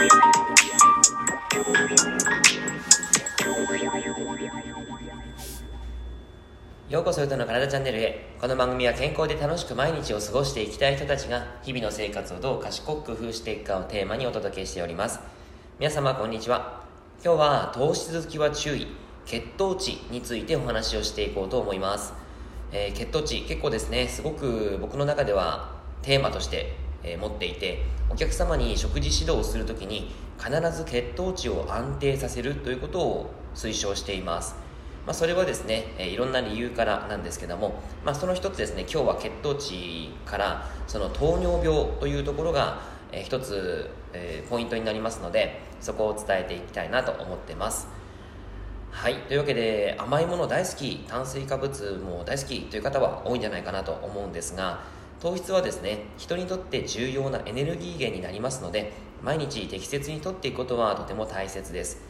ようこそゆとの体チャンネルへ。この番組は健康で楽しく毎日を過ごしていきたい人たちが日々の生活をどう賢く工夫していくかをテーマにお届けしております。皆様こんにちは。今日は糖質好きは注意。血糖値についてお話をしていこうと思います、えー、血糖値結構ですね。すごく僕の中ではテーマとして、えー、持っていてお客様に食事指導をするとに必ず血糖値を安定させるということを推奨しています。まあ、それはですね、えいろんな理由からなんですけども、まあ、その一つですね今日は血糖値からその糖尿病というところが、えー、一つ、えー、ポイントになりますのでそこを伝えていきたいなと思ってます。はいというわけで甘いもの大好き炭水化物も大好きという方は多いんじゃないかなと思うんですが糖質はですね人にとって重要なエネルギー源になりますので毎日適切にとっていくことはとても大切です。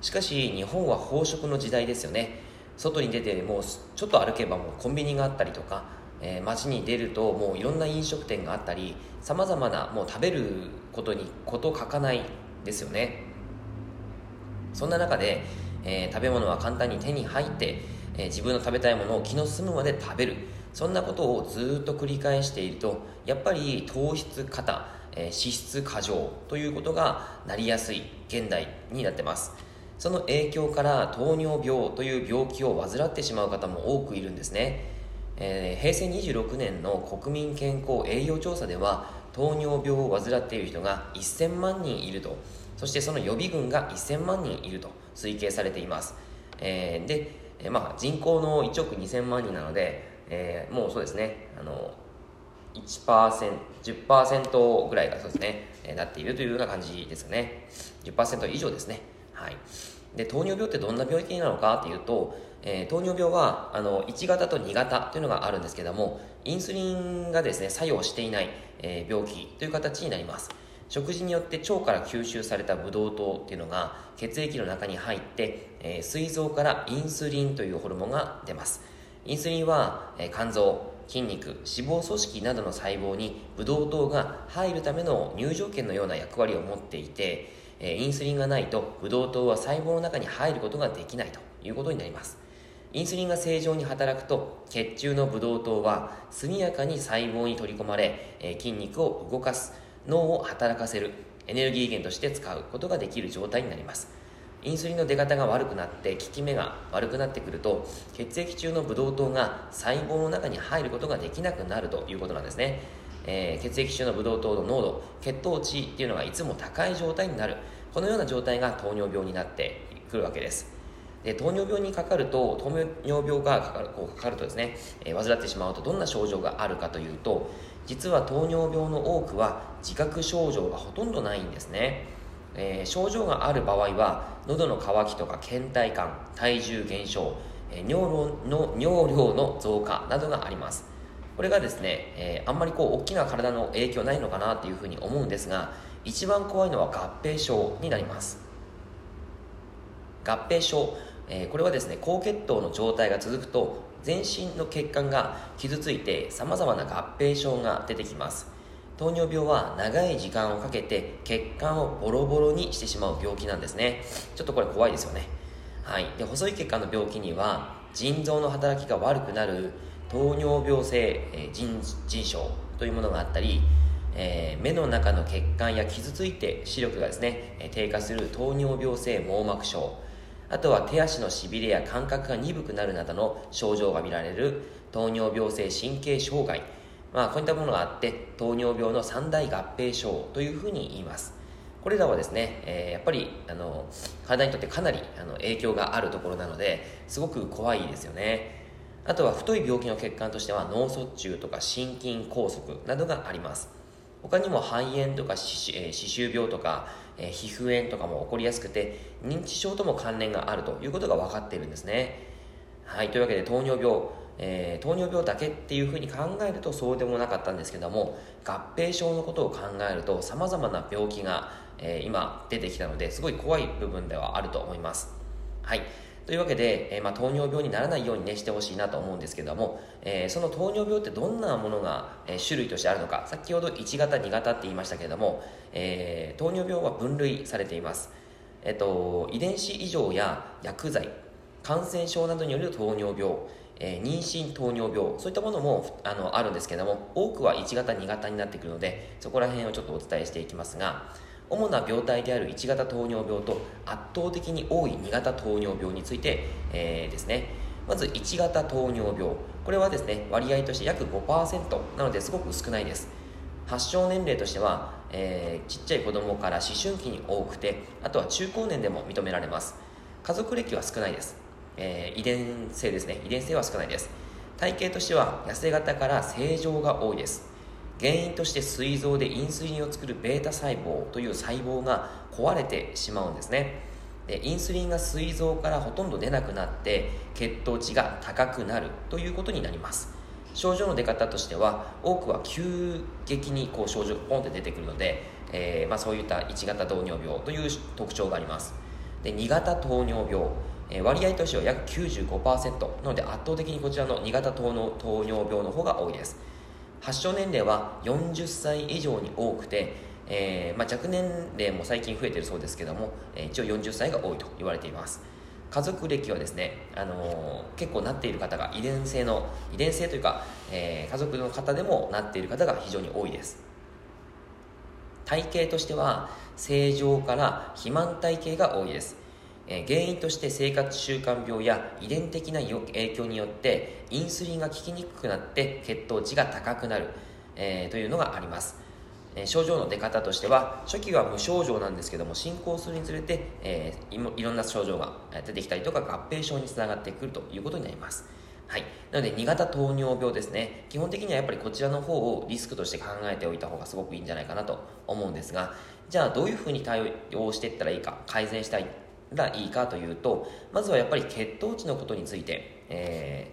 しかし日本は飽食の時代ですよね。外に出てもうちょっと歩けばもうコンビニがあったりとか、えー、街に出るともういろんな飲食店があったりさまざまなもう食べることにこと書かないですよね。そんな中で、えー、食べ物は簡単に手に入って、えー、自分の食べたいものを気の済むまで食べる。そんなことをずっと繰り返しているとやっぱり糖質過多、え脂質過剰ということがなりやすい現代になってます。その影響から糖尿病という病気を患ってしまう方も多くいるんですね、えー、平成26年の国民健康栄養調査では糖尿病を患っている人が1000万人いると。そしてその予備軍が1000万人いると推計されています、えー、で、えー、まあ、人口の1億2000万人なので、えー、もうそうですね。あの 1%10% ぐらいがそうですね、えなっているというような感じですよね10%以上ですね。はい、で糖尿病ってどんな病気なのかっていうと、えー、糖尿病はあの1型と2型というのがあるんですけどもインスリンがですね作用していない、えー、病気という形になります。食事によって腸から吸収されたブドウ糖っていうのが血液の中に入って、えー、膵臓からインスリンというホルモンが出ます。インスリンは、え、肝臓筋肉脂肪組織などの細胞にブドウ糖が入るための入場券のような役割を持っていてえインスリンがないとブドウ糖は細胞の中に入ることができないということになります。インスリンが正常に働くと血中のブドウ糖は速やかに細胞に取り込まれ、え筋肉を動かす脳を働かせるエネルギー源として使うことができる状態になります。インスリンの出方が悪くなって効き目が悪くなってくると血液中のブドウ糖が細胞の中に入ることができなくなるということなんですね。えー、血液中のブドウ糖の濃度血糖値っていうのがいつも高い状態になる。このような状態が糖尿病になってくるわけです。で糖尿病にかかると糖尿病がかかるこうかかるとですね、えー、患ってしまうとどんな症状があるかというと実は糖尿病の多くは自覚症状がほとんどないんですね、えー、症状がある場合は喉の渇きとか倦怠感体重減少、えー、尿の尿量の増加などがあります。これがですね、えー、あんまりこう大きな体の影響ないのかなっていうふうに思うんですが一番怖いのは合併症になります。合併症、えー、これはですね高血糖の状態が続くと全身の血管が傷ついてさまざまな合併症が出てきます。糖尿病は長い時間をかけて血管をボロボロにしてしまう病気なんですね。ちょっとこれ怖いですよね。はい。で細い血管の病気には腎臓の働きが悪くなる糖尿病性、え腎腎症というものがあったり、えー、目の中の血管や傷ついて視力がですね、え低下する糖尿病性網膜症。あとは手足のしびれや感覚が鈍くなるなどの症状が見られる糖尿病性神経障害。まあこういったものがあって糖尿病の三大合併症というふうに言います。これらはですね、えー、やっぱりあの体にとってかなりあの影響があるところなのですごく怖いですよね。あとは太い病気の血管としては脳卒中とか心筋梗塞などがあります。他にも肺炎とか歯周病とか、え皮膚炎とかも起こりやすくて認知症とも関連があるということが分かっているんですね。はいというわけで糖尿病えー、糖尿病だけっていうふうに考えるとそうでもなかったんですけども合併症のことを考えるとさまざまな病気が、えー、今出てきたのですごい怖い部分ではあると思います。はい。というわけで、えー、まあ、糖尿病にならないようにねしてほしいなと思うんですけども、え、その糖尿病ってどんなものが、え種類としてあるのか先ほど1型2型って言いましたけれども、え糖尿病は分類されています、えっと、遺伝子異常や薬剤感染症などによる糖尿病えー、妊娠糖尿病そういったものもあのあるんですけども多くは1型2型になってくるのでそこら辺をちょっとお伝えしていきますが主な病態である1型糖尿病と圧倒的に多い2型糖尿病について、えー、ですね。まず1型糖尿病。これはですね割合として約5%なのですごく少ないです。発症年齢としては、えー、ちっちゃい子供から思春期に多くてあとは中高年でも認められます。家族歴は少ないです、えー、遺伝性ですね。遺伝性は少ないです。体型としては痩せ型から正常が多いです。原因として膵臓でインスリンを作る β 細胞という細胞が壊れてしまうんですね。でインスリンが膵臓からほとんど出なくなって血糖値が高くなるということになります。症状の出方としては多くは急激にこう症状がポンって出てくるので、えー、まあ、そういった1型糖尿病という特徴があります。で2型糖尿病。え割合としては約95%なので圧倒的にこちらの2型糖の糖尿病の方が多いです。発症年齢は40歳以上に多くて、えー、まあ、若年齢も最近増えてるそうですけども、えー、一応40歳が多いと言われています。家族歴はですね、あのー、結構なっている方が遺伝性の遺伝性というか、え家族の方でもなっている方が非常に多いです。体型としては正常から肥満体型が多いです。え原因として生活習慣病や遺伝的な影響によってインスリンが効きにくくなって血糖値が高くなる、えー、というのがあります、え、症状の出方としては初期は無症状なんですけども進行するにつれて、えー、いろんな症状が出てきたりとか合併症につながってくるということになります。はい、なので2型糖尿病ですね。基本的にはやっぱりこちらの方をリスクとして考えておいた方がすごくいいんじゃないかなと思うんですがじゃあどういうふうに対応していったらいいか改善したいらいいかというとまずはやっぱり血糖値のことについて、え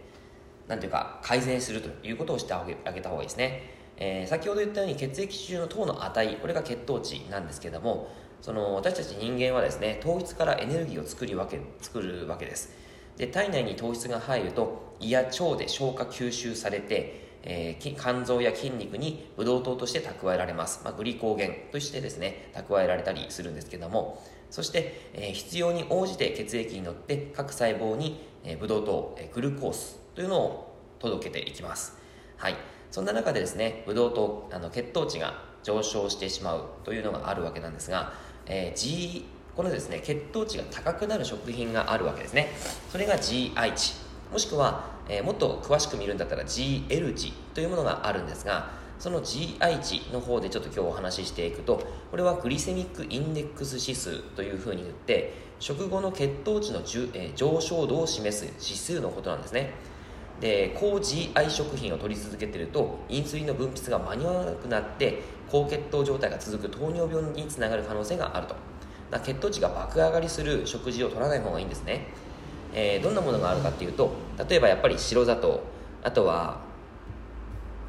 ー、ていうか改善するということをしてあげあげた方がいいですね、えー、先ほど言ったように血液中の糖の値これが血糖値なんですけどもその私たち人間はですね糖質からエネルギーを作りわけ作るわけです。で体内に糖質が入ると胃や腸で消化吸収されてえー、肝臓や筋肉にブドウ糖として蓄えられます、まあ、グリコーゲンとしてですね蓄えられたりするんですけども。そして、えー、必要に応じて血液に乗って各細胞に、えー、ブドウ糖、えー、グルコースというのを届けていきます。はい。そんな中でですねブドウ糖あの血糖値が上昇してしまうというのがあるわけなんですが、えー、G このですね血糖値が高くなる食品があるわけですね。それが GI 値。もしくは、えー、もっと詳しく見るんだったら GL 値というものがあるんですがその GI 値の方でちょっと今日お話ししていくとこれはグリセミックインデックス指数というふうに言って食後の血糖値のじえー、上昇度を示す指数のことなんですね。で高 GI 食品を取り続けてるとインスリンの分泌が間に合わなくなって高血糖状態が続く糖尿病につながる可能性があると。血糖値が爆上がりする食事を取らない方がいいんですね、えー、どんなものがあるかっていうと例えばやっぱり白砂糖あとは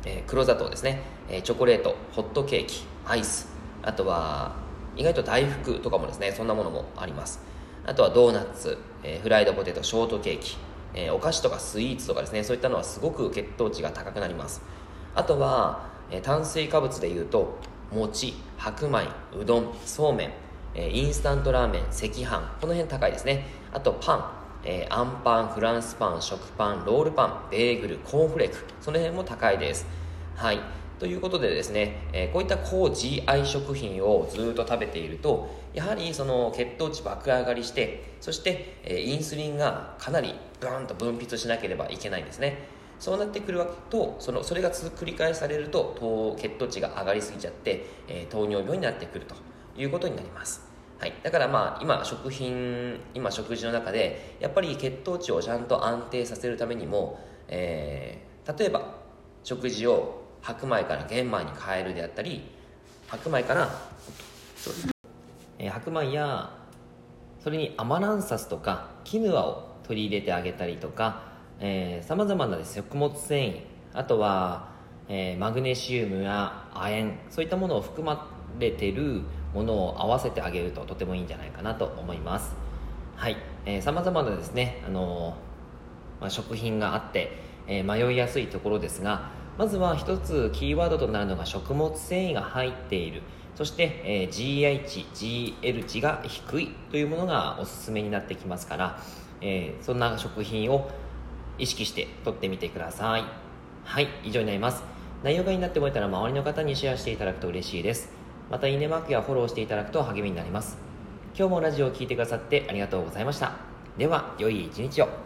えー、黒砂糖ですね、えー、チョコレートホットケーキアイスあとは意外と大福とかもですねそんなものもあります。あとはドーナツ、え、フライドポテトショートケーキ、えお菓子とかスイーツとかですねそういったのはすごく血糖値が高くなります。あとは、え炭水化物でいうと餅白米うどんそうめん、えインスタントラーメン赤飯この辺高いですね。あとパン。えー、あんパン、フランスパン、食パン、ロールパン、ベーグル、コーンフレーク、その辺も高いです。はい。ということでですね、えー、こういった高 GI 食品をずっと食べていると、やはりその血糖値爆上がりして、そして、えー、インスリンがかなりブーンと分泌しなければいけないんですね。そうなってくるわけと、そのそれが繰り返されると、血糖値が上がりすぎちゃって、えー、糖尿病になってくるということになります。はい、だからまあ今食品今食事の中でやっぱり血糖値をちゃんと安定させるためにも、えー、例えば食事を白米から玄米に変えるであったり白米からえー、白米やそれにアマランサスとかキヌアを取り入れてあげたりとかさまざまなです。食物繊維あとは、えー、マグネシウムや亜鉛そういったものを含まれてるものを合わせてあげるととてもいいんじゃないかなと思います。はい。さまざ、まなですね、あのまあ、食品があって、えー、迷いやすいところですがまずは一つキーワードとなるのが食物繊維が入っている。そして、えー、GI 値 GL 値が低いというものがおすすめになってきますから、えー、そんな食品を意識して取ってみてください。はい。以上になります。内容がいいなって思えたら周りの方にシェアしていただくと嬉しいです。またいいねマークやフォローしていただくと励みになります。今日もラジオを聴いてくださってありがとうございました。では良い一日を。